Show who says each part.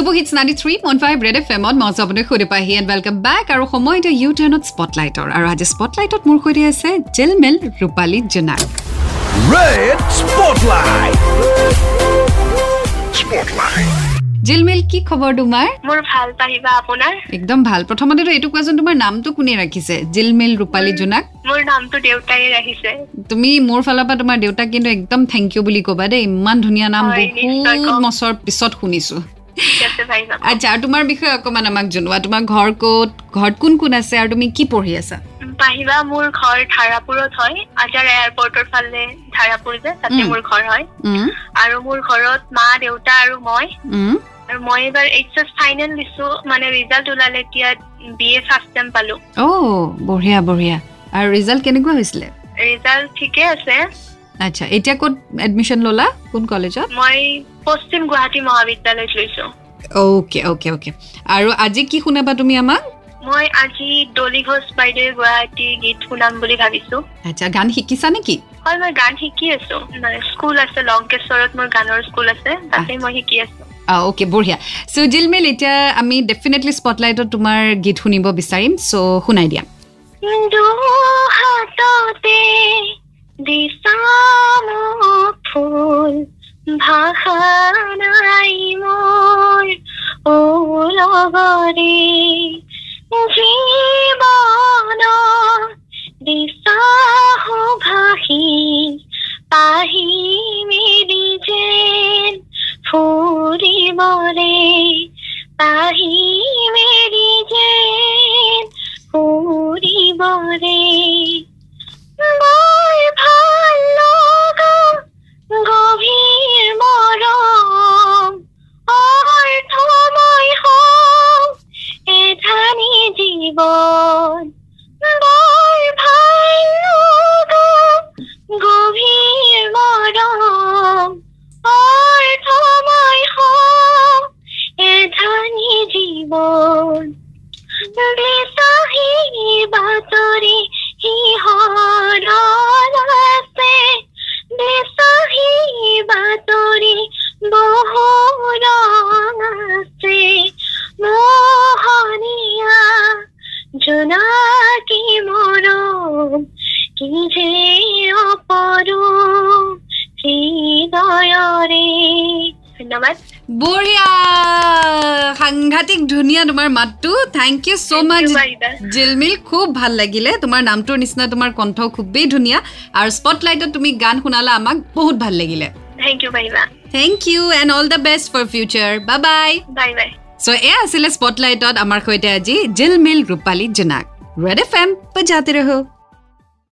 Speaker 1: Super hits ninety three point five Red F এমত মই আপুনি সুধি পাহি এণ্ড ৱেলকাম বেক আৰু সময় এতিয়া ইউ টাৰ্ণত স্পটলাইটৰ আৰু আজি স্পটলাইটত মোৰ সৈতে আছে জেলমেল ৰূপালী জোনাক. জিলমিল কি খবৰ তোমাৰ?
Speaker 2: মোৰ ভাল পাহিবা আপোনাৰ?
Speaker 1: একদম ভাল। প্ৰথমতেতো এইটো কোৱাচোন তোমাৰ নামটো কোনে ৰাখিছে? জিলমিল ৰূপালী জোনাক
Speaker 2: মোৰ নামটো দেউতাই ৰাখিছে।
Speaker 1: তুমি মোৰ ফালৰ পৰা তোমাৰ দেউতাক কিন্তু একদম থেংক ইউ বুলি ক'বা দেই। ইমান ধুনীয়া নাম বহুত
Speaker 2: ক'ম।
Speaker 1: বছৰ পিছত শুনিছো। আচ্ছা আৰু তোমাৰ বিষয়ে অকণমান আমাক জনোৱা। তোমাৰ ঘৰ ক'ত ঘৰত কোন কোন আছে আৰু তুমি কি পঢ়ি আছা?
Speaker 2: পাহিবা মোৰ ঘৰ ধাৰাপুৰত হয়। আজাৰ এয়াৰপৰ্টৰ ফালে ধাৰাপুৰ যে তাতে। মোৰ ঘৰ হয়। আৰু মোৰ ঘৰত মা দেউতা আৰু মই। আৰু মই এইবাৰ এইচ এছ ফাইনেল দিছো মানে ৰিজাল্ট ওলালে এতিয়া বি এ ফাৰ্ষ্ট টাইম পালো।
Speaker 1: অ' বঢ়িয়া বঢ়িয়া। আৰু ৰিজাল্ট কেনেকুৱা হৈছিলে?
Speaker 2: ৰিজাল্ট ঠিকে আছে।
Speaker 1: আচ্ছা এতিয়া ক'ত এডমিশ্যন ল'লা? কোন কলেজত?
Speaker 2: মই পশ্চিম গুৱাহাটী মহাবিদ্যালয়ত লৈছো।
Speaker 1: অ'কে অ'কে অ'কে আৰু আজি কি শুনাবা তুমি আমাক?
Speaker 2: মই আজি ডলি ঘোষ বাইদেউ গুৱাহাটী গীত শুনাম বুলি ভাবিছো।
Speaker 1: আচ্ছা গান শিকিছা নেকি?
Speaker 2: হয় মই গান শিকি আছো। স্কুল আছে লংকেশ্বৰত মোৰ গানৰ স্কুল আছে তাতে মই শিকি আছো।
Speaker 1: অ'কে বঢ়িয়া। চ' জিলমেল এতিয়া আমি ডেফিনেটলি স্পটলাইটত তোমাৰ গীত শুনিব বিচাৰিম চ' শুনাই দিয়া।
Speaker 2: ফুল ভাষা নাই মোৰ ও লগৰে জীৱন দিছাহো ভাষি পাহি মেলি যেন ফুৰিবৰে পাহি মেলি যেন ফুৰিবৰে বাতৰি সিহঁত আছে বিচাহি বাতৰি বহু আছে মোহনীয়া জোনাকী মৰম কি যে অপৰূপ হৃদয়ৰে ধন্যবাদ।
Speaker 1: বঢ়িয়া! সাংঘাতিক ধুনীয়া তোমাৰ মাতটো। থেংক ইউ চ' মাছ
Speaker 2: বাইদা।
Speaker 1: জিলমিল। খুব ভাল লাগিলে। তোমাৰ নামটোৰ নিচিনা তোমাৰ কণ্ঠ খুবেই ধুনীয়া। আৰু স্পটলাইটত তুমি গান শুনালা আমাক বহুত ভাল লাগিলে।
Speaker 2: থেংক ইউ পাৰিবা
Speaker 1: thank you and all the best for future bye bye
Speaker 2: bye bye
Speaker 1: চ' এয়া আছিলে স্পটলাইটত আমাৰ সৈতে আজি জিলমিল ৰূপালী জোনাক। ৰেড এফ এম বজাতে ৰহো।